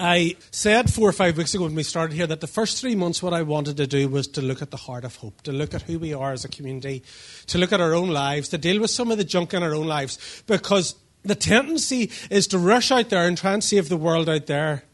I said four or five weeks ago when we started here that the first three months, what I wanted to do was to look at the heart of hope, to look at who we are as a community, to look at our own lives, to deal with some of the junk in our own lives. Because the tendency is to rush out there and try and save the world out there.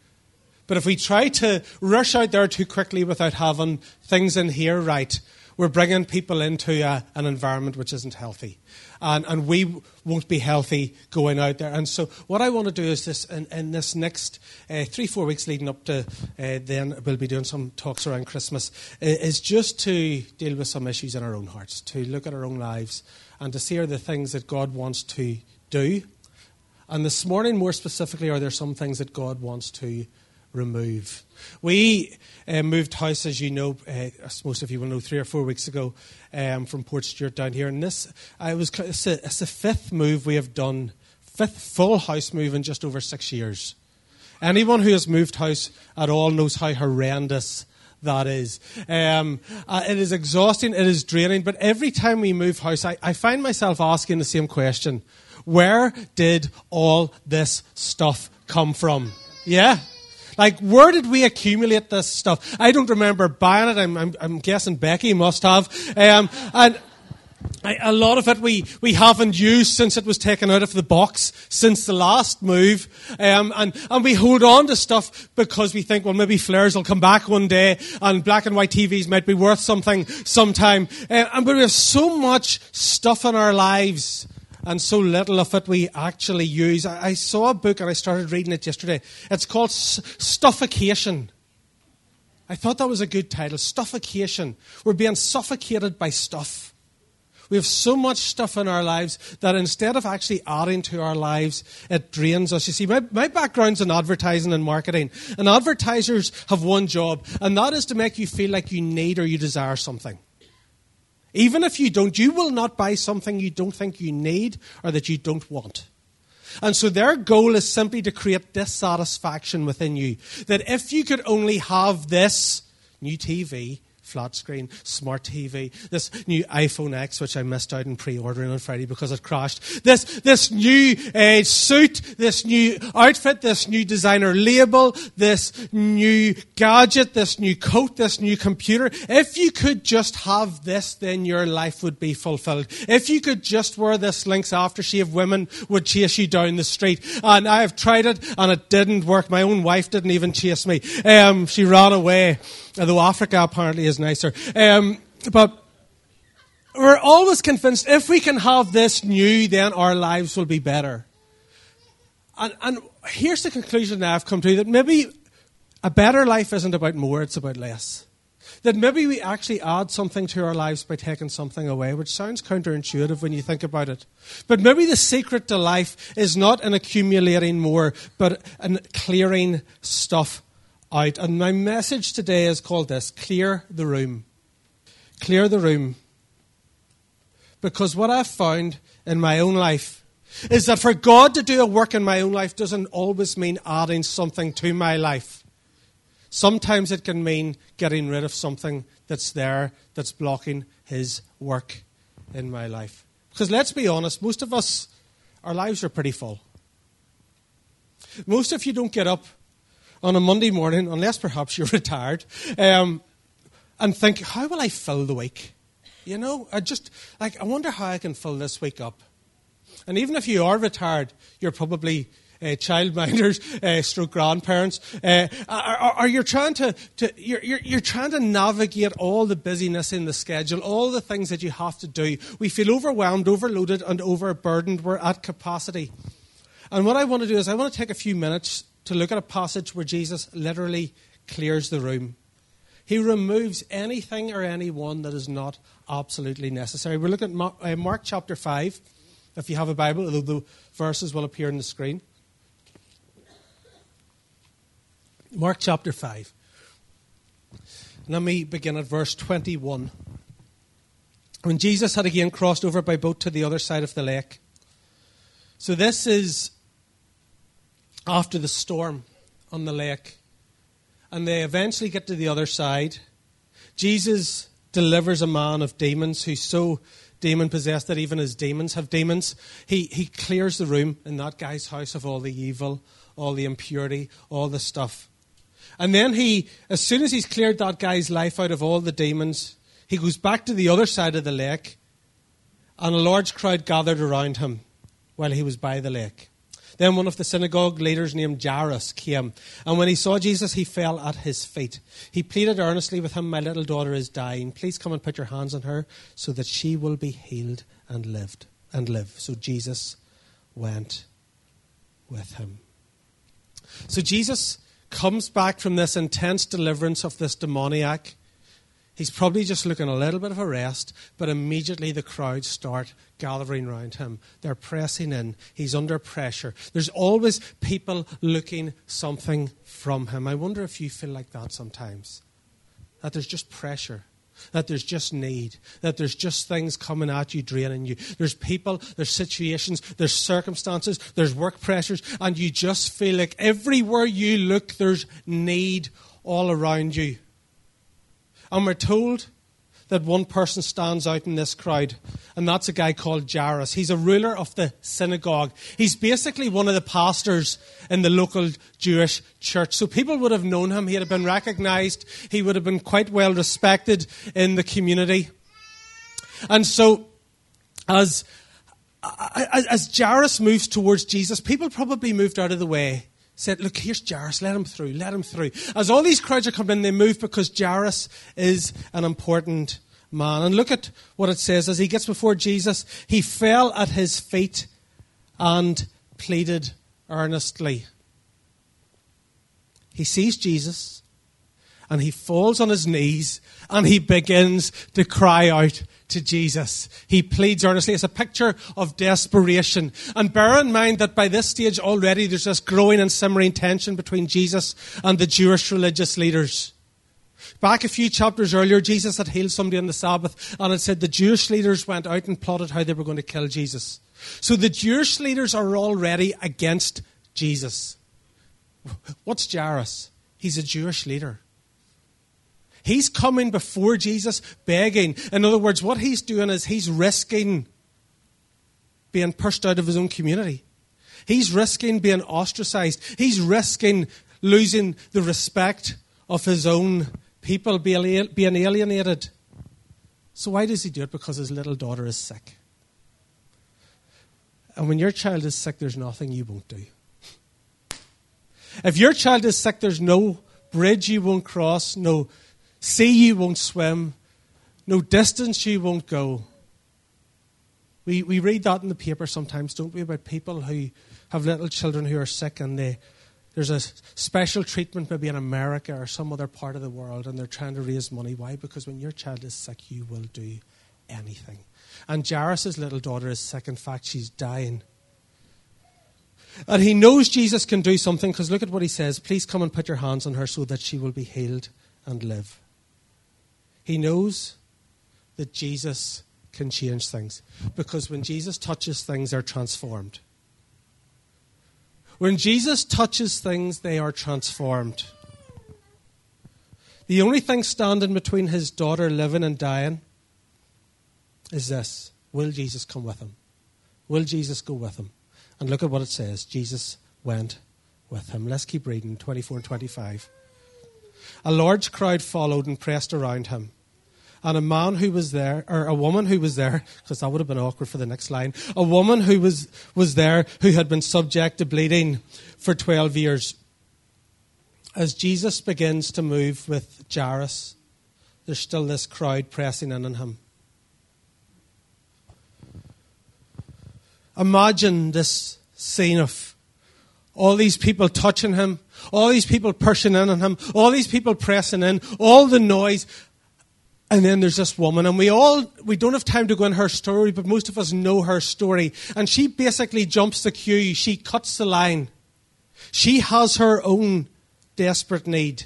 But if we try to rush out there too quickly without having things in here right, we're bringing people into a, an environment which isn't healthy. And, and we won't be healthy going out there. And so, what I want to do is this in, in this next uh, three, four weeks leading up to uh, then, we'll be doing some talks around Christmas, is just to deal with some issues in our own hearts, to look at our own lives, and to see are the things that God wants to do. And this morning, more specifically, are there some things that God wants to remove. We uh, moved house, as you know, uh, as most of you will know, three or four weeks ago um, from Portstewart down here. And this, I was, it's, a, it's the fifth move we have done, fifth full house move in just over six years. Anyone who has moved house at all knows how horrendous that is. Um, uh, it is exhausting, it is draining, but every time we move house, I, I find myself asking the same question Where did all this stuff come from? Yeah? Like, where did we accumulate this stuff? I don't remember buying it. I'm, I'm, I'm guessing Becky must have. Um, and I, a lot of it we, we haven't used since it was taken out of the box, since the last move. Um, and, and we hold on to stuff because we think, well, maybe flares will come back one day and black and white TVs might be worth something sometime. Uh, and but we have so much stuff in our lives and so little of it we actually use. I, I saw a book and I started reading it yesterday. It's called S- Stuffocation. I thought that was a good title. Stuffocation. We're being suffocated by stuff. We have so much stuff in our lives that instead of actually adding to our lives, it drains us. You see, my, my background's in advertising and marketing, and advertisers have one job, and that is to make you feel like you need or you desire something. Even if you don't, you will not buy something you don't think you need or that you don't want. And so their goal is simply to create dissatisfaction within you. That if you could only have this new TV, flat screen, smart TV, this new iPhone X, which I missed out in pre-ordering on Friday because it crashed, this, this new uh, suit, this new outfit, this new designer label, this new gadget, this new coat, this new computer. If you could just have this, then your life would be fulfilled. If you could just wear this Lynx aftershave, women would chase you down the street. And I have tried it and it didn't work. My own wife didn't even chase me. Um, she ran away although Africa apparently is nicer. Um, but we're always convinced if we can have this new, then our lives will be better. And, and here's the conclusion that I've come to that maybe a better life isn't about more, it's about less. That maybe we actually add something to our lives by taking something away, which sounds counterintuitive when you think about it. But maybe the secret to life is not in accumulating more, but in clearing stuff out. And my message today is called this Clear the Room. Clear the room. Because what I've found in my own life is that for God to do a work in my own life doesn't always mean adding something to my life. Sometimes it can mean getting rid of something that's there that's blocking His work in my life. Because let's be honest, most of us, our lives are pretty full. Most of you don't get up on a Monday morning, unless perhaps you're retired, um, and think, how will I fill the week? You know, I just, like, I wonder how I can fill this week up. And even if you are retired, you're probably uh, childminders, uh, stroke grandparents, uh, are, you trying to, to you're, you're, you're, trying to navigate all the busyness in the schedule, all the things that you have to do. We feel overwhelmed, overloaded, and overburdened. We're at capacity. And what I want to do is I want to take a few minutes to look at a passage where Jesus literally clears the room. He removes anything or anyone that is not absolutely necessary. We're looking at uh, Mark, chapter 5, if you have a Bible, although the verses will appear on the screen. Mark chapter 5. Let me begin at verse 21. When Jesus had again crossed over by boat to the other side of the lake. So this is after the storm on the lake. And they eventually get to the other side. Jesus delivers a man of demons who's so demon possessed that even his demons have demons. He, he clears the room in that guy's house of all the evil, all the impurity, all the stuff. And then he, as soon as he's cleared that guy's life out of all the demons, he goes back to the other side of the lake, and a large crowd gathered around him while he was by the lake. Then one of the synagogue leaders named Jairus came, and when he saw Jesus, he fell at his feet. He pleaded earnestly with him, My little daughter is dying. Please come and put your hands on her so that she will be healed and lived and live. So Jesus went with him. So Jesus comes back from this intense deliverance of this demoniac He's probably just looking a little bit of a rest, but immediately the crowds start gathering around him. They're pressing in. He's under pressure. There's always people looking something from him. I wonder if you feel like that sometimes. That there's just pressure. That there's just need. That there's just things coming at you, draining you. There's people, there's situations, there's circumstances, there's work pressures, and you just feel like everywhere you look, there's need all around you. And we're told that one person stands out in this crowd, and that's a guy called Jairus. He's a ruler of the synagogue. He's basically one of the pastors in the local Jewish church. So people would have known him. He had been recognized. He would have been quite well respected in the community. And so, as, as Jairus moves towards Jesus, people probably moved out of the way said, Look, here's Jairus, let him through, let him through. As all these crowds are coming in, they move because Jairus is an important man. And look at what it says as he gets before Jesus, he fell at his feet and pleaded earnestly. He sees Jesus and he falls on his knees and he begins to cry out to Jesus. He pleads earnestly. It's a picture of desperation. And bear in mind that by this stage already there's this growing and simmering tension between Jesus and the Jewish religious leaders. Back a few chapters earlier, Jesus had healed somebody on the Sabbath, and it said the Jewish leaders went out and plotted how they were going to kill Jesus. So the Jewish leaders are already against Jesus. What's Jairus? He's a Jewish leader. He's coming before Jesus begging. In other words, what he's doing is he's risking being pushed out of his own community. He's risking being ostracized. He's risking losing the respect of his own people, being alienated. So, why does he do it? Because his little daughter is sick. And when your child is sick, there's nothing you won't do. If your child is sick, there's no bridge you won't cross, no sea you won't swim, no distance you won't go. We, we read that in the paper sometimes, don't we, about people who have little children who are sick and they, there's a special treatment maybe in America or some other part of the world and they're trying to raise money. Why? Because when your child is sick, you will do anything. And Jairus' little daughter is sick. In fact, she's dying. And he knows Jesus can do something because look at what he says. Please come and put your hands on her so that she will be healed and live. He knows that Jesus can change things because when Jesus touches things, they're transformed. When Jesus touches things, they are transformed. The only thing standing between his daughter living and dying is this Will Jesus come with him? Will Jesus go with him? And look at what it says Jesus went with him. Let's keep reading 24 and 25. A large crowd followed and pressed around him and a man who was there, or a woman who was there, because that would have been awkward for the next line, a woman who was, was there who had been subject to bleeding for 12 years. As Jesus begins to move with Jairus, there's still this crowd pressing in on him. Imagine this scene of all these people touching him, all these people pushing in on him, all these people pressing in, all the noise, and then there's this woman, and we all, we don't have time to go in her story, but most of us know her story. And she basically jumps the queue. She cuts the line. She has her own desperate need.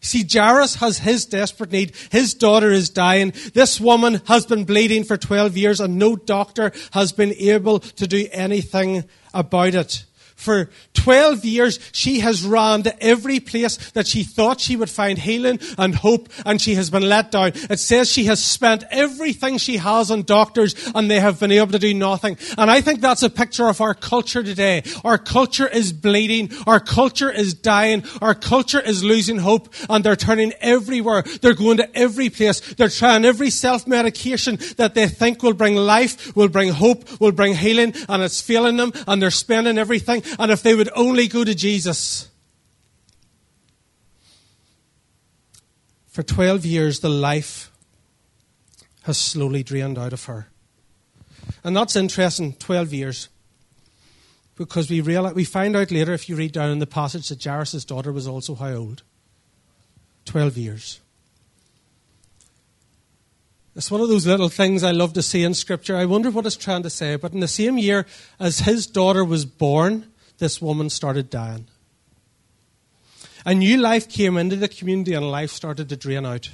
See, Jairus has his desperate need. His daughter is dying. This woman has been bleeding for 12 years and no doctor has been able to do anything about it. For 12 years, she has ran to every place that she thought she would find healing and hope, and she has been let down. It says she has spent everything she has on doctors, and they have been able to do nothing. And I think that's a picture of our culture today. Our culture is bleeding. Our culture is dying. Our culture is losing hope, and they're turning everywhere. They're going to every place. They're trying every self-medication that they think will bring life, will bring hope, will bring healing, and it's failing them, and they're spending everything. And if they would only go to Jesus. For 12 years, the life has slowly drained out of her. And that's interesting, 12 years. Because we, realize, we find out later, if you read down in the passage, that Jairus' daughter was also how old? 12 years. It's one of those little things I love to see in Scripture. I wonder what it's trying to say. But in the same year as his daughter was born, this woman started dying. A new life came into the community and life started to drain out.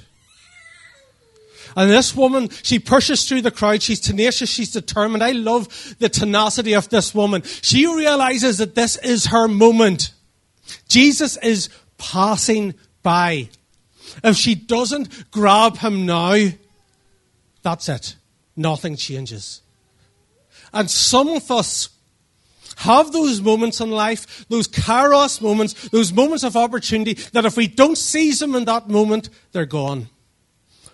And this woman, she pushes through the crowd. She's tenacious. She's determined. I love the tenacity of this woman. She realizes that this is her moment. Jesus is passing by. If she doesn't grab him now, that's it. Nothing changes. And some of us have those moments in life, those kairos moments, those moments of opportunity, that if we don't seize them in that moment, they're gone.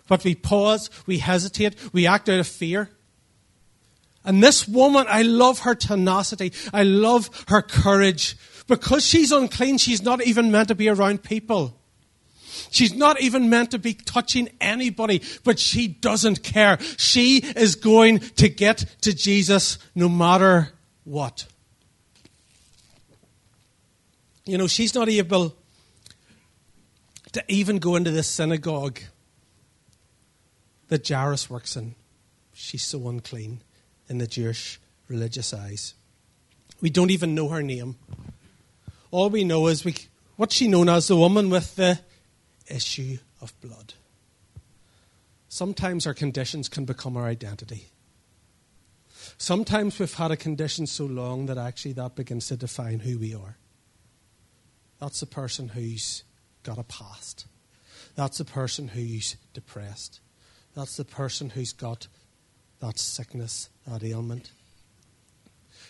But we pause, we hesitate, we act out of fear. And this woman, I love her tenacity. I love her courage. Because she's unclean, she's not even meant to be around people. She's not even meant to be touching anybody, but she doesn't care. She is going to get to Jesus no matter what. You know, she's not able to even go into the synagogue that Jairus works in. She's so unclean in the Jewish religious eyes. We don't even know her name. All we know is we, what's she known as? The woman with the issue of blood. Sometimes our conditions can become our identity. Sometimes we've had a condition so long that actually that begins to define who we are. That's the person who's got a past. That's the person who's depressed. That's the person who's got that sickness, that ailment.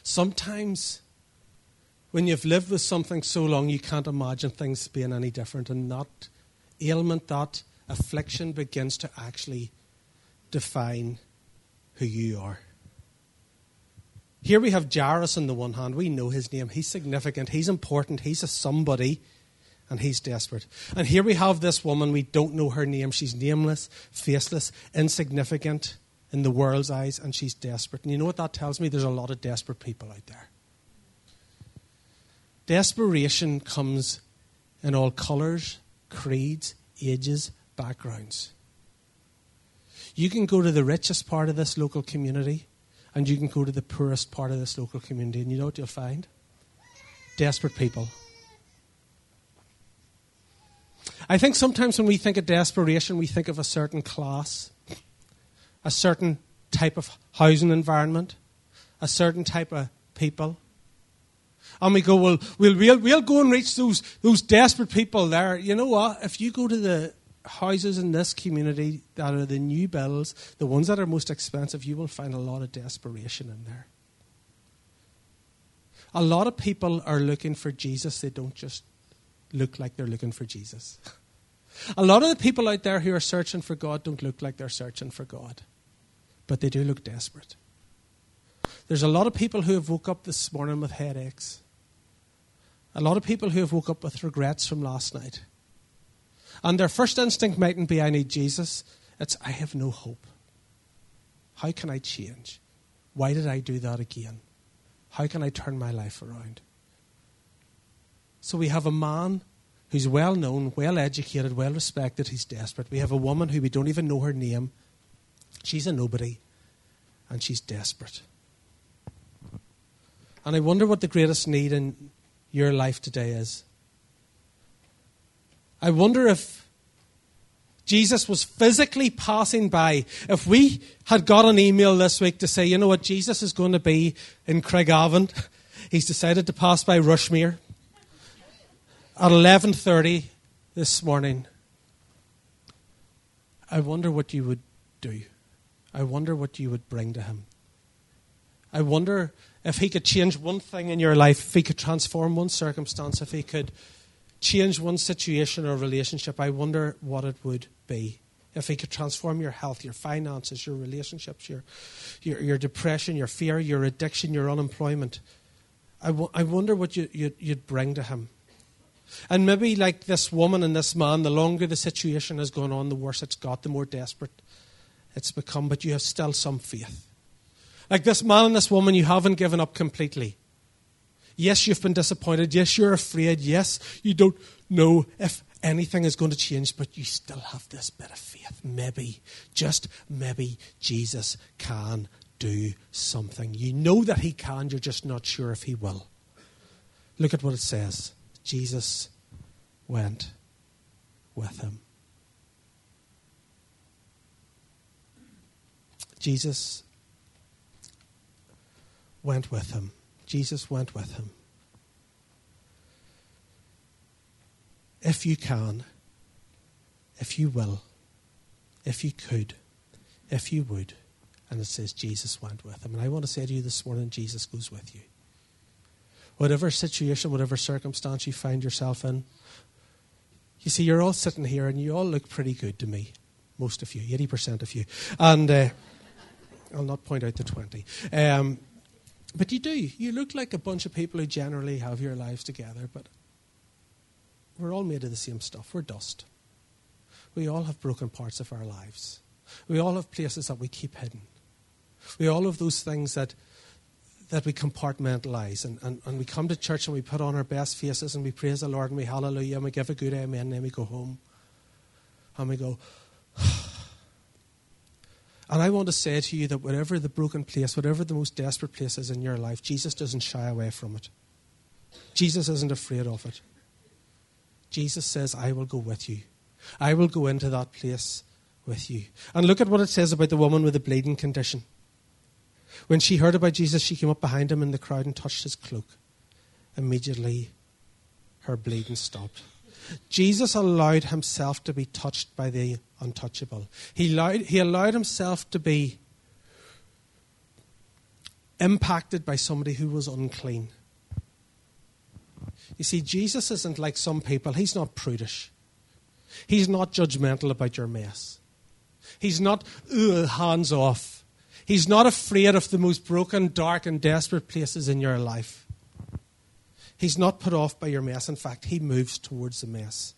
Sometimes, when you've lived with something so long, you can't imagine things being any different, and that ailment, that affliction begins to actually define who you are. Here we have Jairus on the one hand. We know his name. He's significant. He's important. He's a somebody. And he's desperate. And here we have this woman. We don't know her name. She's nameless, faceless, insignificant in the world's eyes, and she's desperate. And you know what that tells me? There's a lot of desperate people out there. Desperation comes in all colours, creeds, ages, backgrounds. You can go to the richest part of this local community and you can go to the poorest part of this local community, and you know what you'll find? Desperate people. I think sometimes when we think of desperation, we think of a certain class, a certain type of housing environment, a certain type of people. And we go, well, we'll, we'll, we'll go and reach those, those desperate people there. You know what? If you go to the houses in this community that are the new builds, the ones that are most expensive, you will find a lot of desperation in there. A lot of people are looking for Jesus, they don't just look like they're looking for Jesus. A lot of the people out there who are searching for God don't look like they're searching for God, but they do look desperate. There's a lot of people who have woke up this morning with headaches. A lot of people who have woke up with regrets from last night. And their first instinct mightn't be, I need Jesus. It's, I have no hope. How can I change? Why did I do that again? How can I turn my life around? So we have a man who's well known, well educated, well respected, he's desperate. We have a woman who we don't even know her name. She's a nobody, and she's desperate. And I wonder what the greatest need in your life today is. I wonder if Jesus was physically passing by, if we had got an email this week to say, you know what, Jesus is going to be in Craigavon, He's decided to pass by Rushmere at 11:30 this morning. I wonder what you would do. I wonder what you would bring to him. I wonder if he could change one thing in your life, if he could transform one circumstance, if he could change one situation or relationship, I wonder what it would be. If he could transform your health, your finances, your relationships, your, your, your depression, your fear, your addiction, your unemployment, I, w- I wonder what you, you'd, you'd bring to him. And maybe, like this woman and this man, the longer the situation has gone on, the worse it's got, the more desperate it's become, but you have still some faith. Like this man and this woman, you haven't given up completely. Yes, you've been disappointed. Yes, you're afraid. Yes, you don't know if anything is going to change, but you still have this bit of faith. Maybe, just maybe, Jesus can do something. You know that He can, you're just not sure if He will. Look at what it says Jesus went with him. Jesus went with him. Jesus went with him. If you can, if you will, if you could, if you would, and it says Jesus went with him. And I want to say to you this morning, Jesus goes with you. Whatever situation, whatever circumstance you find yourself in, you see, you're all sitting here and you all look pretty good to me. Most of you, 80% of you. And uh, I'll not point out the 20. Um, but you do. You look like a bunch of people who generally have your lives together, but we're all made of the same stuff. We're dust. We all have broken parts of our lives. We all have places that we keep hidden. We all have those things that, that we compartmentalize. And, and, and we come to church and we put on our best faces and we praise the Lord and we hallelujah and we give a good amen and then we go home. And we go, and I want to say to you that whatever the broken place, whatever the most desperate place is in your life, Jesus doesn't shy away from it. Jesus isn't afraid of it. Jesus says, I will go with you. I will go into that place with you. And look at what it says about the woman with the bleeding condition. When she heard about Jesus, she came up behind him in the crowd and touched his cloak. Immediately, her bleeding stopped. Jesus allowed himself to be touched by the untouchable. He allowed, he allowed himself to be impacted by somebody who was unclean. You see, Jesus isn't like some people, he's not prudish. He's not judgmental about your mess. He's not hands off. He's not afraid of the most broken, dark, and desperate places in your life. He's not put off by your mess. In fact, he moves towards the mess.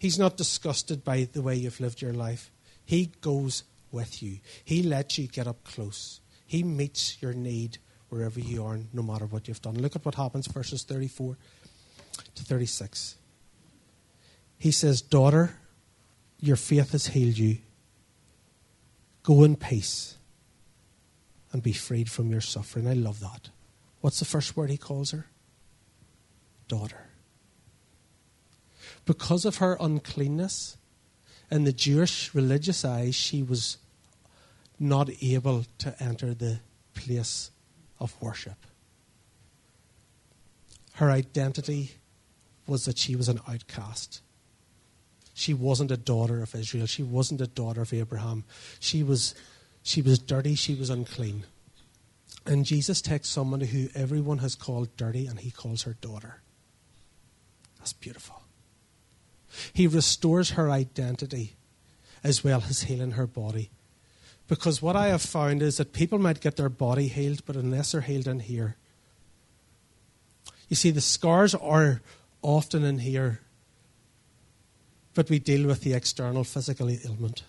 He's not disgusted by the way you've lived your life. He goes with you. He lets you get up close. He meets your need wherever you are, no matter what you've done. Look at what happens, verses 34 to 36. He says, Daughter, your faith has healed you. Go in peace and be freed from your suffering. I love that. What's the first word he calls her? daughter. Because of her uncleanness, in the Jewish religious eyes, she was not able to enter the place of worship. Her identity was that she was an outcast. She wasn't a daughter of Israel. She wasn't a daughter of Abraham. She was, she was dirty. She was unclean. And Jesus takes someone who everyone has called dirty and he calls her daughter. That's beautiful. He restores her identity as well as healing her body. Because what I have found is that people might get their body healed, but unless they're healed in here, you see, the scars are often in here, but we deal with the external physical ailment.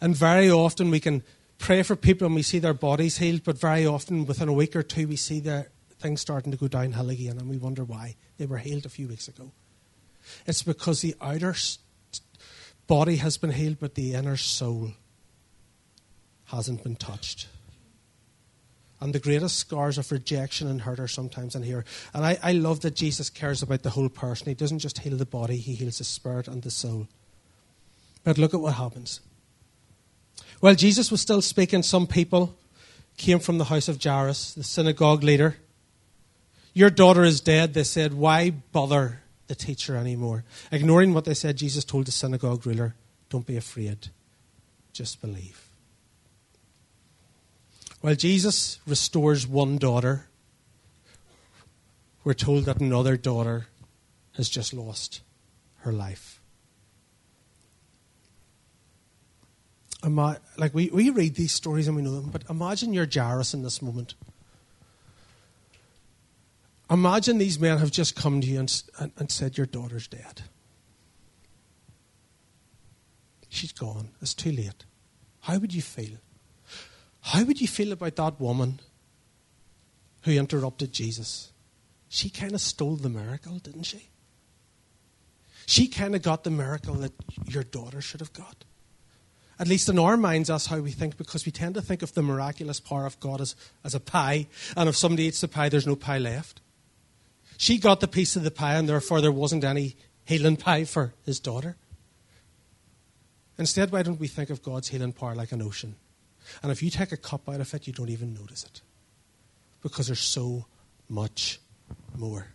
And very often we can pray for people and we see their bodies healed, but very often within a week or two we see their things starting to go downhill again, and we wonder why. They were healed a few weeks ago. It's because the outer body has been healed, but the inner soul hasn't been touched. And the greatest scars of rejection and hurt are sometimes in here. And I, I love that Jesus cares about the whole person. He doesn't just heal the body, he heals the spirit and the soul. But look at what happens. While Jesus was still speaking, some people came from the house of Jairus, the synagogue leader. Your daughter is dead, they said. Why bother the teacher anymore? Ignoring what they said, Jesus told the synagogue ruler, Don't be afraid, just believe. While Jesus restores one daughter, we're told that another daughter has just lost her life. like we, we read these stories and we know them, but imagine you're Jairus in this moment. Imagine these men have just come to you and, and, and said, Your daughter's dead. She's gone. It's too late. How would you feel? How would you feel about that woman who interrupted Jesus? She kind of stole the miracle, didn't she? She kind of got the miracle that your daughter should have got. At least in our minds, that's how we think, because we tend to think of the miraculous power of God as, as a pie, and if somebody eats the pie, there's no pie left. She got the piece of the pie, and therefore there wasn't any healing pie for his daughter. Instead, why don't we think of God's healing power like an ocean? And if you take a cup out of it, you don't even notice it. Because there's so much more.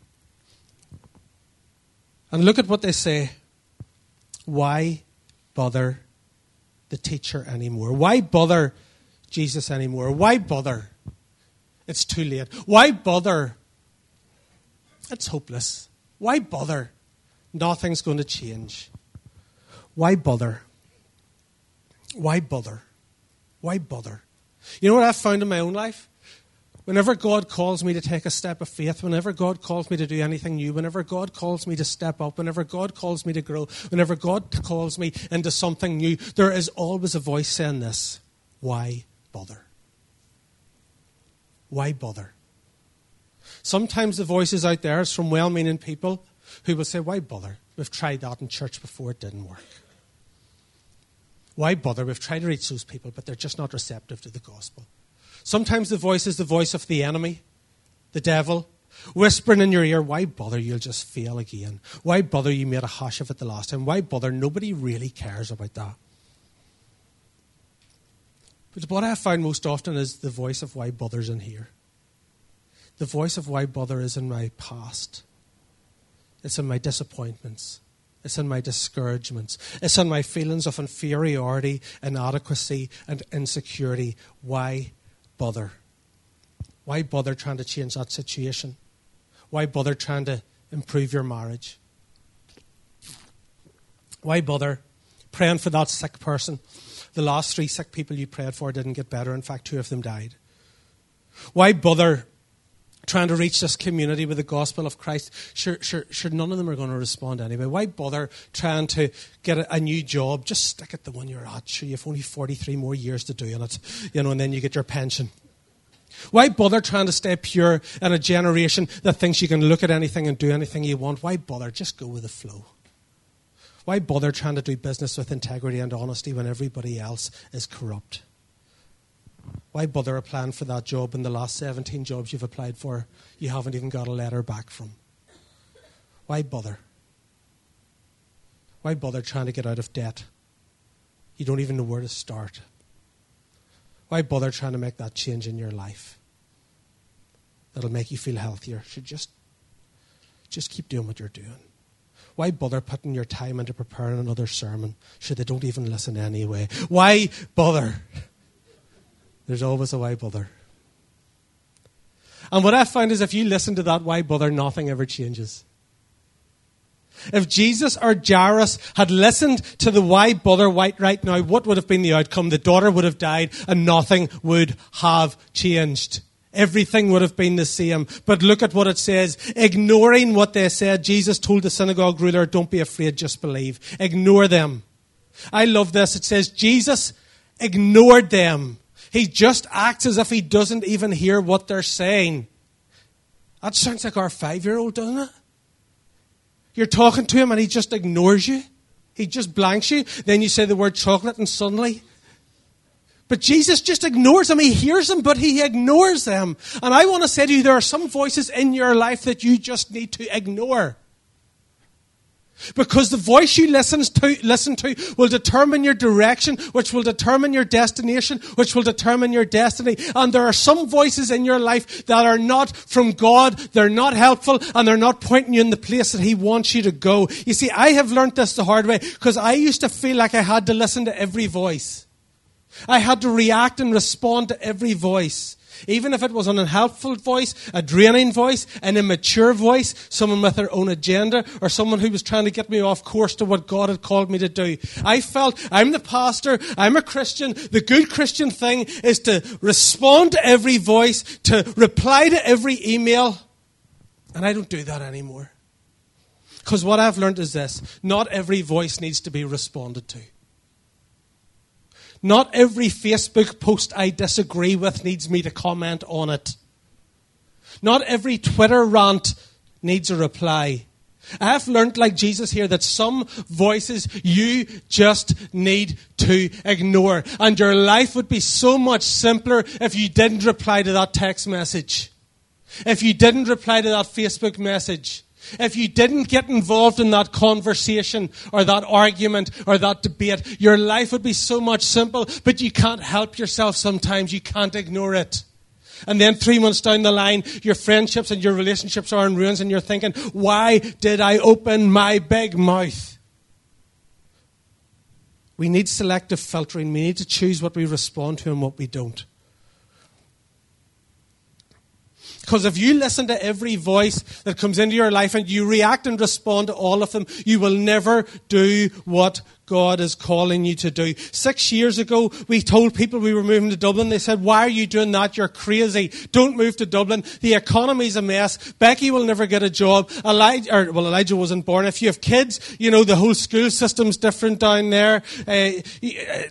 And look at what they say. Why bother the teacher anymore? Why bother Jesus anymore? Why bother? It's too late. Why bother? It's hopeless. Why bother? Nothing's going to change. Why bother? Why bother? Why bother? You know what I've found in my own life? Whenever God calls me to take a step of faith, whenever God calls me to do anything new, whenever God calls me to step up, whenever God calls me to grow, whenever God calls me into something new, there is always a voice saying this Why bother? Why bother? Sometimes the voices out there is from well meaning people who will say, Why bother? We've tried that in church before, it didn't work. Why bother? We've tried to reach those people, but they're just not receptive to the gospel. Sometimes the voice is the voice of the enemy, the devil, whispering in your ear, Why bother? You'll just fail again. Why bother? You made a hash of it the last time. Why bother? Nobody really cares about that. But what I found most often is the voice of why bother's in here. The voice of why bother is in my past. It's in my disappointments. It's in my discouragements. It's in my feelings of inferiority, inadequacy, and insecurity. Why bother? Why bother trying to change that situation? Why bother trying to improve your marriage? Why bother praying for that sick person? The last three sick people you prayed for didn't get better. In fact, two of them died. Why bother trying to reach this community with the gospel of Christ? Sure, sure, sure none of them are going to respond anyway. Why bother trying to get a, a, new job? Just stick at the one you're at. Sure, you've only 43 more years to do in it, you know, and then you get your pension. Why bother trying to stay pure in a generation that thinks you can look at anything and do anything you want? Why bother? Just go with the flow. Why bother trying to do business with integrity and honesty when everybody else is corrupt? Why bother applying for that job when the last 17 jobs you've applied for you haven't even got a letter back from? Why bother? Why bother trying to get out of debt? You don't even know where to start. Why bother trying to make that change in your life? That'll make you feel healthier. Should just, just keep doing what you're doing. Why bother putting your time into preparing another sermon? Should they don't even listen anyway? Why bother? There's always a why bother. And what I find is if you listen to that why bother, nothing ever changes. If Jesus or Jairus had listened to the why bother white right now, what would have been the outcome? The daughter would have died and nothing would have changed. Everything would have been the same. But look at what it says. Ignoring what they said, Jesus told the synagogue ruler, don't be afraid, just believe. Ignore them. I love this. It says, Jesus ignored them. He just acts as if he doesn't even hear what they're saying. That sounds like our five year old, doesn't it? You're talking to him and he just ignores you. He just blanks you. Then you say the word chocolate and suddenly. But Jesus just ignores them. He hears them, but he ignores them. And I want to say to you, there are some voices in your life that you just need to ignore. Because the voice you listen to, listen to will determine your direction, which will determine your destination, which will determine your destiny. And there are some voices in your life that are not from God, they're not helpful, and they're not pointing you in the place that He wants you to go. You see, I have learned this the hard way because I used to feel like I had to listen to every voice. I had to react and respond to every voice. Even if it was an unhelpful voice, a draining voice, an immature voice, someone with their own agenda, or someone who was trying to get me off course to what God had called me to do. I felt I'm the pastor, I'm a Christian. The good Christian thing is to respond to every voice, to reply to every email. And I don't do that anymore. Because what I've learned is this not every voice needs to be responded to. Not every Facebook post I disagree with needs me to comment on it. Not every Twitter rant needs a reply. I have learned, like Jesus here, that some voices you just need to ignore. And your life would be so much simpler if you didn't reply to that text message. If you didn't reply to that Facebook message. If you didn't get involved in that conversation or that argument or that debate, your life would be so much simple, but you can't help yourself sometimes. You can't ignore it. And then three months down the line, your friendships and your relationships are in ruins and you're thinking, why did I open my big mouth? We need selective filtering. We need to choose what we respond to and what we don't. Because if you listen to every voice that comes into your life and you react and respond to all of them, you will never do what God is calling you to do. Six years ago, we told people we were moving to Dublin. They said, why are you doing that? You're crazy. Don't move to Dublin. The economy's a mess. Becky will never get a job. Elijah, or, well, Elijah wasn't born. If you have kids, you know, the whole school system's different down there. Uh,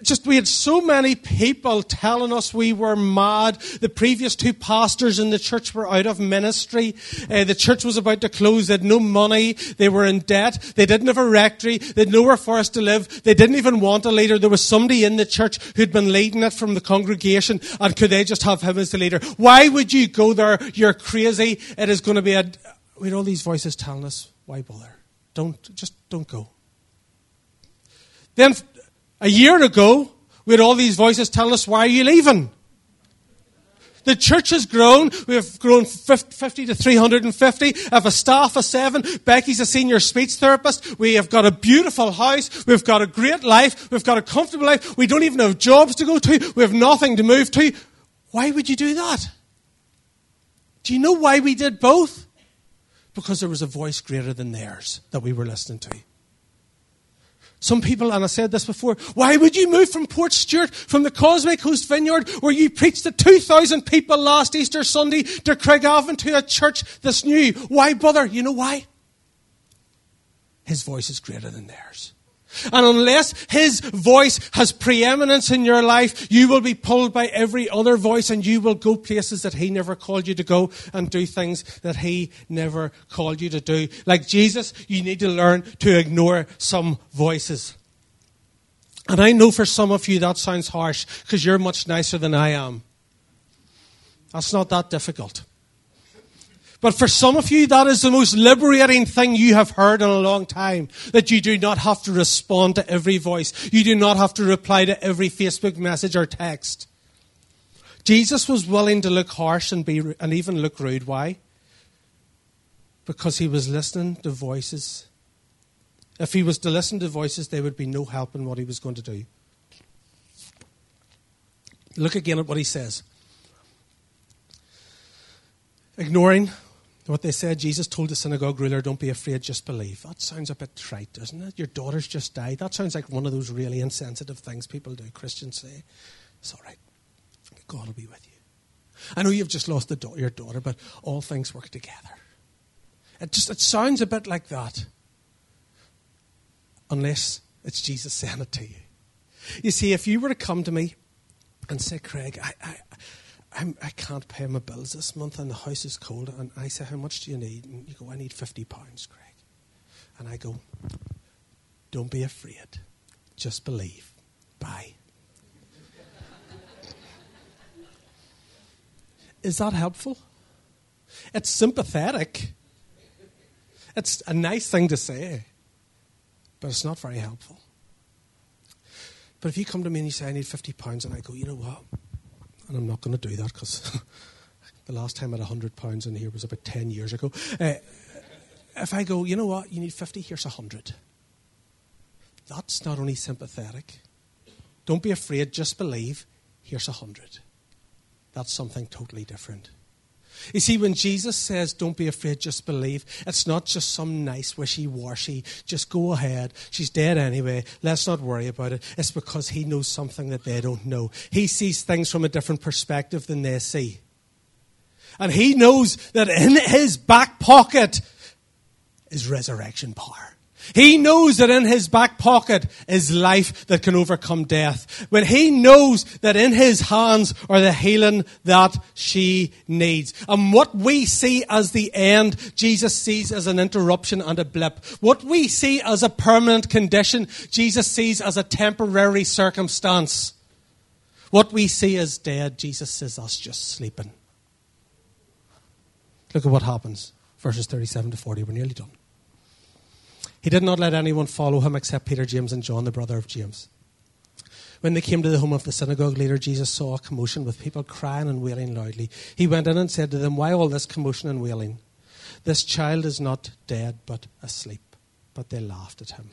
just, we had so many people telling us we were mad. The previous two pastors in the church were out of ministry. Uh, the church was about to close. They had no money. They were in debt. They didn't have a rectory. They had nowhere for us to live. They didn't even want a leader. There was somebody in the church who'd been leading it from the congregation, and could they just have him as the leader? Why would you go there? You're crazy. It is going to be a. We had all these voices telling us, why bother? Don't, just don't go. Then, a year ago, we had all these voices telling us, why are you leaving? The church has grown. We have grown 50 to 350. I have a staff of seven. Becky's a senior speech therapist. We have got a beautiful house. We've got a great life. We've got a comfortable life. We don't even have jobs to go to. We have nothing to move to. Why would you do that? Do you know why we did both? Because there was a voice greater than theirs that we were listening to. Some people, and I said this before, why would you move from Portstewart, from the Causeway Coast Vineyard, where you preached to 2,000 people last Easter Sunday, to Craigavon, to a church that's new? Why bother? You know why? His voice is greater than theirs. And unless his voice has preeminence in your life, you will be pulled by every other voice and you will go places that he never called you to go and do things that he never called you to do. Like Jesus, you need to learn to ignore some voices. And I know for some of you that sounds harsh because you're much nicer than I am. That's not that difficult. But for some of you, that is the most liberating thing you have heard in a long time. That you do not have to respond to every voice. You do not have to reply to every Facebook message or text. Jesus was willing to look harsh and, be, and even look rude. Why? Because he was listening to voices. If he was to listen to voices, there would be no help in what he was going to do. Look again at what he says. Ignoring what they said, Jesus told the synagogue ruler, Don't be afraid, just believe. That sounds a bit trite, doesn't it? Your daughter's just died. That sounds like one of those really insensitive things people do, Christians say. It's all right. God will be with you. I know you've just lost da- your daughter, but all things work together. It just it sounds a bit like that. Unless it's Jesus saying it to you. You see, if you were to come to me and say, Craig, I, I I'm, I can not pay my bills this month and the house is cold. And I say, How much do you need? And you go, I need £50, Craig. And I go, Don't be afraid. Just believe. Bye. is that helpful? It's sympathetic. It's a nice thing to say. but it's not very helpful. But if you come to me and you say, I need £50, and I go, you know what? And I'm not going to do that because the last time I had £100 in here was about 10 years ago. Uh, if I go, you know what? You need 50, here's 100. That's not only sympathetic. Don't be afraid, just believe, here's 100. That's something totally different. You see, when Jesus says, Don't be afraid, just believe, it's not just some nice, wishy washy, just go ahead. She's dead anyway. Let's not worry about it. It's because he knows something that they don't know. He sees things from a different perspective than they see. And he knows that in his back pocket is resurrection power. He knows that in his back pocket is life that can overcome death. When he knows that in his hands are the healing that she needs. And what we see as the end, Jesus sees as an interruption and a blip. What we see as a permanent condition, Jesus sees as a temporary circumstance. What we see as dead, Jesus says us just sleeping. Look at what happens. Verses 37 to 40. We're nearly done. He did not let anyone follow him except Peter, James, and John, the brother of James. When they came to the home of the synagogue leader, Jesus saw a commotion with people crying and wailing loudly. He went in and said to them, Why all this commotion and wailing? This child is not dead, but asleep. But they laughed at him.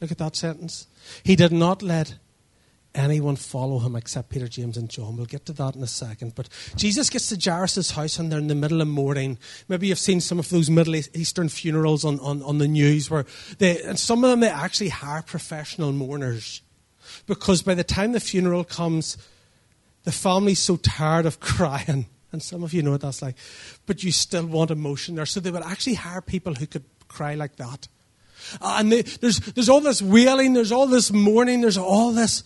Look at that sentence. He did not let anyone follow him except Peter, James, and John. We'll get to that in a second. But Jesus gets to Jairus' house and they're in the middle of mourning. Maybe you've seen some of those Middle Eastern funerals on, on, on the news where they, and some of them they actually hire professional mourners. Because by the time the funeral comes, the family's so tired of crying. And some of you know what that's like. But you still want emotion there. So they would actually hire people who could cry like that. and they, there's, there's all this wailing, there's all this mourning, there's all this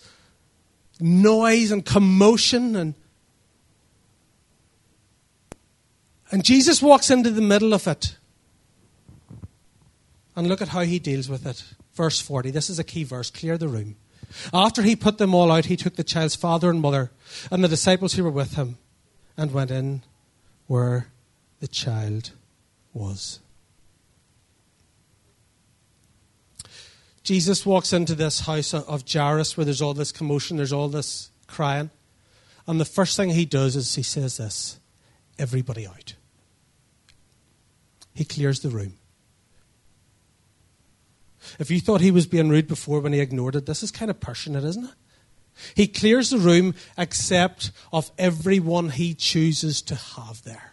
noise and commotion and and Jesus walks into the middle of it. And look at how he deals with it. Verse 40. This is a key verse. Clear the room. After he put them all out, he took the child's father and mother and the disciples who were with him and went in where the child was. Jesus walks into this house of Jairus where there's all this commotion, there's all this crying. And the first thing he does is he says this everybody out. He clears the room. If you thought he was being rude before when he ignored it, this is kind of passionate, isn't it? He clears the room except of everyone he chooses to have there.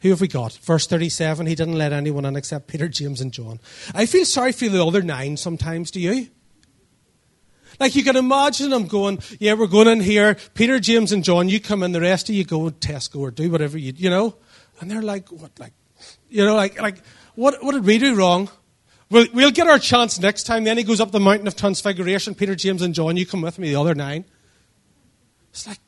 Who have we got? Verse 37 He didn't let anyone in except Peter, James, and John. I feel sorry for the other nine sometimes, do you? Like you can imagine them going, yeah, we're going in here. Peter, James, and John, you come in. The rest of you go to Tesco or do whatever you, you know. And they're like, what, like, you know, like, like, what, what did we do wrong? We'll, we'll get our chance next time. Then he goes up the mountain of transfiguration. Peter, James, and John, you come with me. The other nine. It's like,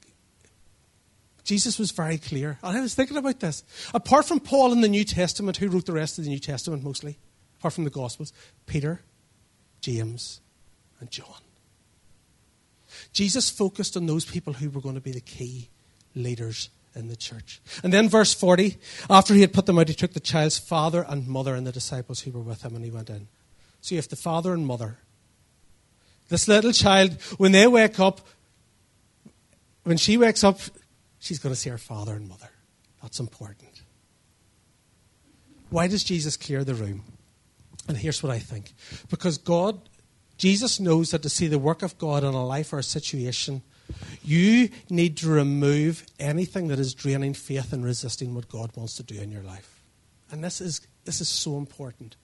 Jesus was very clear. And I was thinking about this. Apart from Paul in the New Testament, who wrote the rest of the New Testament mostly? Apart from the Gospels, Peter, James, and John. Jesus focused on those people who were going to be the key leaders in the church. And then, verse 40, after he had put them out, he took the child's father and mother and the disciples who were with him, and he went in. So you have the father and mother. This little child, when they wake up, when she wakes up, she's going to see her father and mother. That's important. Why does Jesus clear the room? And here's what I think. Because God, Jesus knows that to see the work of God in a life or a situation, you need to remove anything that is draining faith and resisting what God wants to do in your life. And this is, this is so important.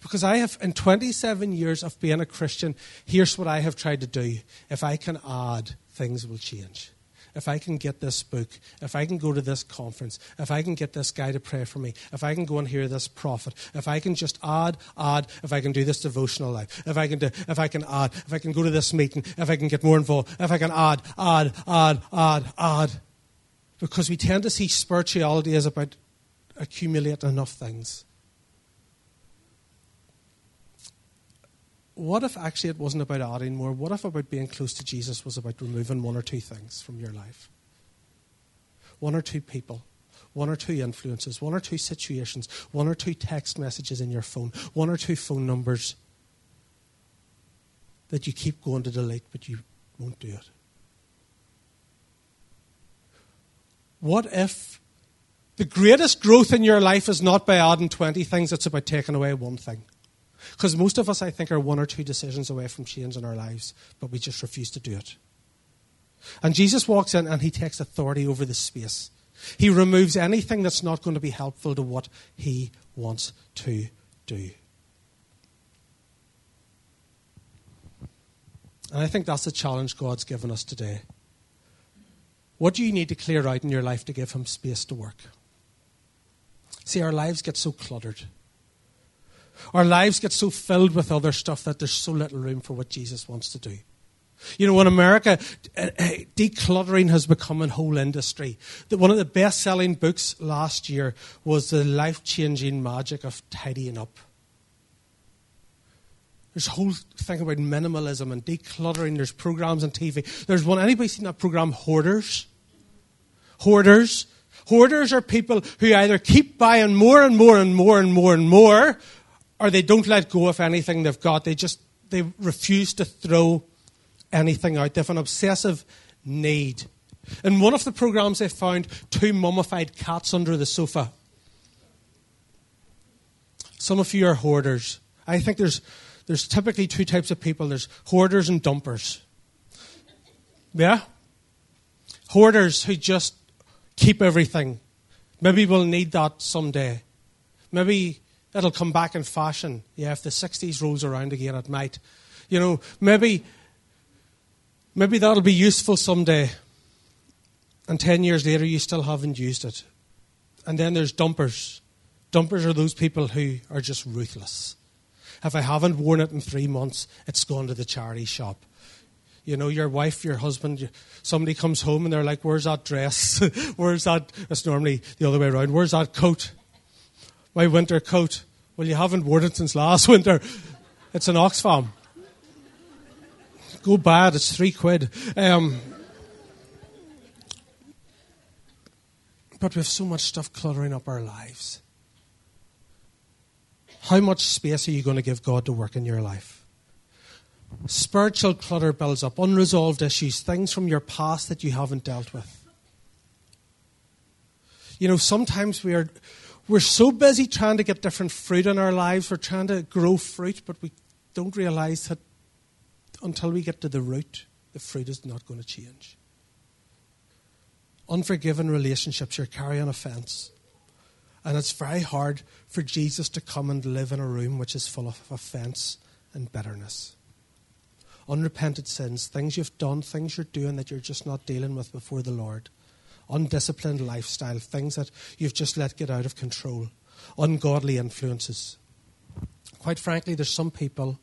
Because I have, in 27 years of being a Christian, here's what I have tried to do. If I can add, things will change if I can get this book, if I can go to this conference, if I can get this guy to pray for me, if I can go and hear this prophet, if I can just add, add, if I can do this devotional life, if I can do, if I can add, if I can go to this meeting, if I can get more involved, if I can add, add, add, add, add. Because we tend to see spirituality as about accumulating enough things. What if actually it wasn't about adding more? What if about being close to Jesus was about removing one or two things from your life? One or two people, one or two influences, one or two situations, one or two text messages in your phone, one or two phone numbers that you keep going to delete, but you won't do it? What if the greatest growth in your life is not by adding 20 things, it's about taking away one thing? Because most of us, I think, are one or two decisions away from change in our lives, but we just refuse to do it. And Jesus walks in and he takes authority over the space. He removes anything that's not going to be helpful to what he wants to do. And I think that's the challenge God's given us today. What do you need to clear out in your life to give Him space to work? See, our lives get so cluttered. Our lives get so filled with other stuff that there's so little room for what Jesus wants to do. You know, in America, uh, uh, decluttering has become a whole industry. One of the best selling books last year was The Life Changing Magic of Tidying Up. There's a whole thing about minimalism and decluttering. There's programs on TV. There's one, anybody seen that program, Hoarders? Hoarders. Hoarders are people who either keep buying more and more and more and more and more, or they don't let go of anything they've got. They just, they refuse to throw anything out. They have an obsessive need. In one of the programs, they found two mummified cats under the sofa. Some of you are hoarders. I think there's there's typically two types of people there's hoarders and dumpers. Yeah? Hoarders who just keep everything. Maybe we'll need that someday. Maybe it'll come back in fashion. Yeah, if the 60s rolls around again, it might. You know, maybe, maybe that'll be useful someday. And 10 years later, you still haven't used it. And then there's dumpers. Dumpers are those people who are just ruthless. If I haven't worn it in three months, it's gone to the charity shop. You know, your wife, your husband, somebody comes home and they're like, Where's that dress? Where's that? It's normally the other way around. Where's that coat? My winter coat. Well, you haven't worn it since last winter. It's an Oxfam. Go bad, it's three quid. Um, but we have so much stuff cluttering up our lives. How much space are you going to give God to work in your life? Spiritual clutter builds up, unresolved issues, things from your past that you haven't dealt with. You know, sometimes we are we're so busy trying to get different fruit in our lives, we're trying to grow fruit, but we don't realize that until we get to the root, the fruit is not going to change. Unforgiven relationships, you're carrying offense. And it's very hard for Jesus to come and live in a room which is full of offense and bitterness. Unrepented sins, things you've done, things you're doing that you're just not dealing with before the Lord. Undisciplined lifestyle, things that you've just let get out of control. Ungodly influences. Quite frankly, there's some people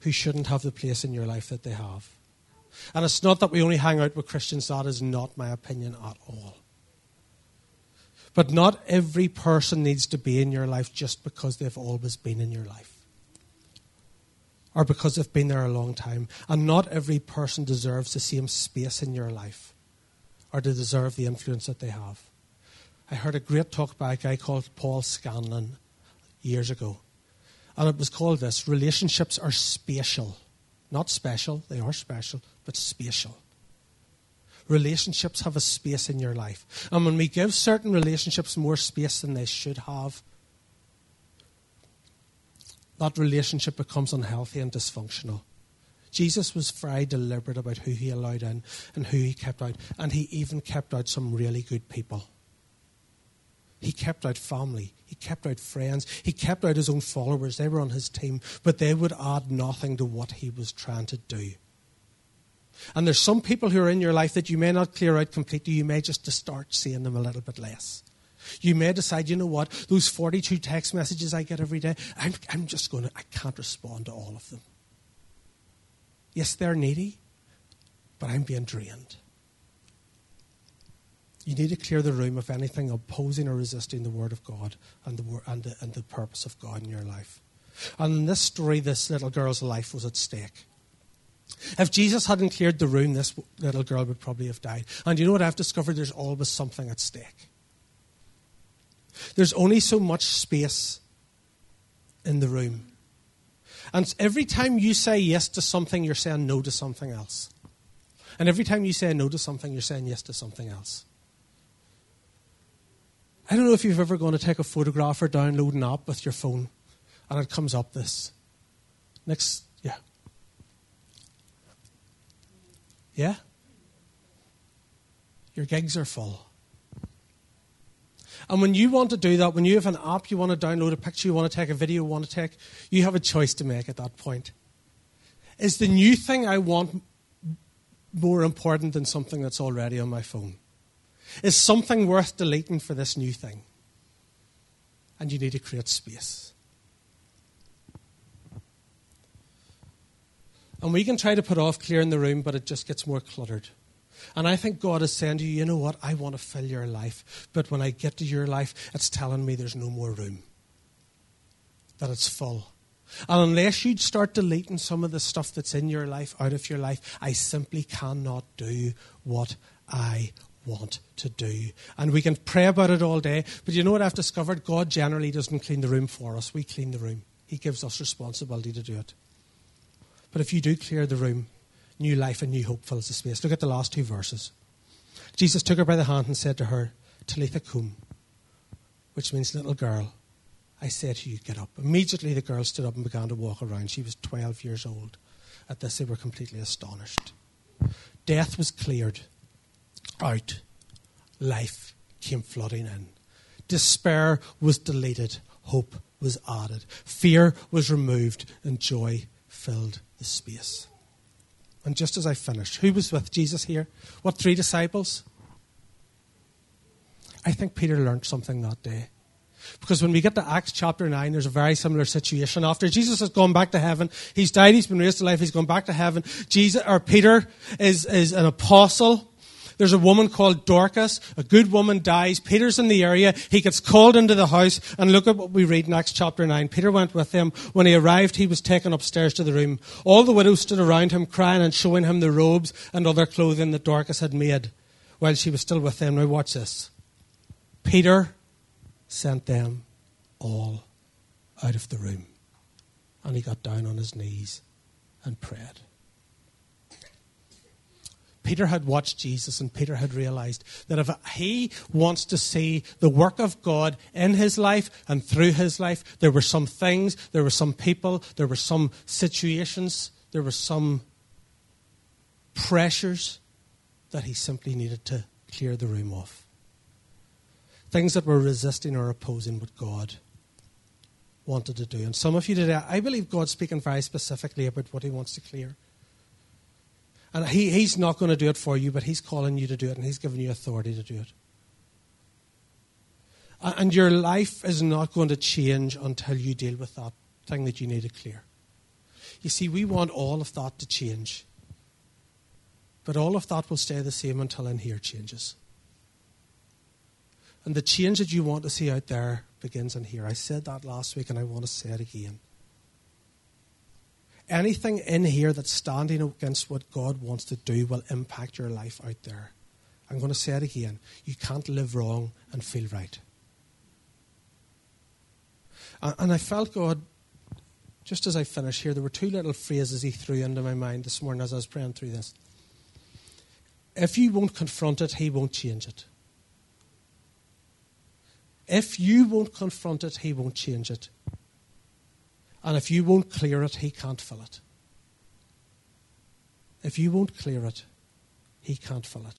who shouldn't have the place in your life that they have. And it's not that we only hang out with Christians, that is not my opinion at all. But not every person needs to be in your life just because they've always been in your life or because they've been there a long time. And not every person deserves the same space in your life or to deserve the influence that they have. I heard a great talk by a guy called Paul Scanlon years ago. And it was called this Relationships are spatial. Not special, they are special, but spatial relationships have a space in your life. And when we give certain relationships more space than they should have, that relationship becomes unhealthy and dysfunctional. Jesus was very deliberate about who he allowed in and who he kept out. And he even kept out some really good people. He kept out family. He kept out friends. He kept out his own followers. They were on his team, but they would add nothing to what he was trying to do. And there's some people who are in your life that you may not clear out completely. You may just start seeing them a little bit less. You may decide, you know what, those 42 text messages I get every day, I'm, I'm just going to, I can't respond to all of them. Yes, they're needy, but I'm being drained. You need to clear the room of anything opposing or resisting the Word of God and the, and the, and the purpose of God in your life. And in this story, this little girl's life was at stake. If Jesus hadn't cleared the room, this little girl would probably have died. And you know what I've discovered? There's always something at stake. There's only so much space in the room. And every time you say yes to something, you're saying no to something else. And every time you say no to something, you're saying yes to something else. I don't know if you've ever gone to take a photograph or download an app with your phone, and it comes up this. Next, yeah. Yeah? Your gigs are full. And when you want to do that, when you have an app, you want to download a picture, you want to take a video, you want to take, you have a choice to make at that point. Is the new thing I want more important than something that's already on my phone? Is something worth deleting for this new thing? And you need to create space. And we can try to put off clearing the room, but it just gets more cluttered. And I think God is saying to you, you know what? I want to fill your life. But when I get to your life, it's telling me there's no more room, that it's full. And unless you start deleting some of the stuff that's in your life out of your life, I simply cannot do what I want to do. And we can pray about it all day, but you know what I've discovered? God generally doesn't clean the room for us. We clean the room. He gives us responsibility to do it. But if you do clear the room, new life and new hope fills the space. Look at the last two verses. Jesus took her by the hand and said to her, Talitha cum, which means little girl, I said to you, get up. Immediately the girl stood up and began to walk around. She was 12 years old. At this, they were completely astonished. Death was cleared out, life came flooding in. Despair was deleted, hope was added, fear was removed, and joy filled the space. And just as I finish, who was with Jesus here? What three disciples? I think Peter learned something that day. Because when we get to Acts chapter 9, there's a very similar situation. After Jesus has gone back to heaven, he's died, he's been raised to life, he's gone back to heaven. Jesus, or Peter is, is an apostle. There's a woman called Dorcas. A good woman dies. Peter's in the area. He gets called into the house. And look at what we read in Acts chapter 9. Peter went with him. When he arrived, he was taken upstairs to the room. All the widows stood around him, crying and showing him the robes and other clothing that Dorcas had made while she was still with them. Now, watch this. Peter sent them all out of the room. And he got down on his knees and prayed. Peter had watched Jesus and Peter had realized that if he wants to see the work of God in his life and through his life, there were some things, there were some people, there were some situations, there were some pressures that he simply needed to clear the room of. Things that were resisting or opposing what God wanted to do. And some of you today, I believe God's speaking very specifically about what he wants to clear. And he, he's not going to do it for you, but he's calling you to do it, and he's giving you authority to do it. And your life is not going to change until you deal with that thing that you need to clear. You see, we want all of that to change. But all of that will stay the same until in here changes. And the change that you want to see out there begins in here. I said that last week and I want to say it again. Anything in here that's standing against what God wants to do will impact your life out there. I'm going to say it again. You can't live wrong and feel right. And I felt God, just as I finished here, there were two little phrases He threw into my mind this morning as I was praying through this. If you won't confront it, He won't change it. If you won't confront it, He won't change it. And if you won't clear it, he can't fill it. If you won't clear it, he can't fill it.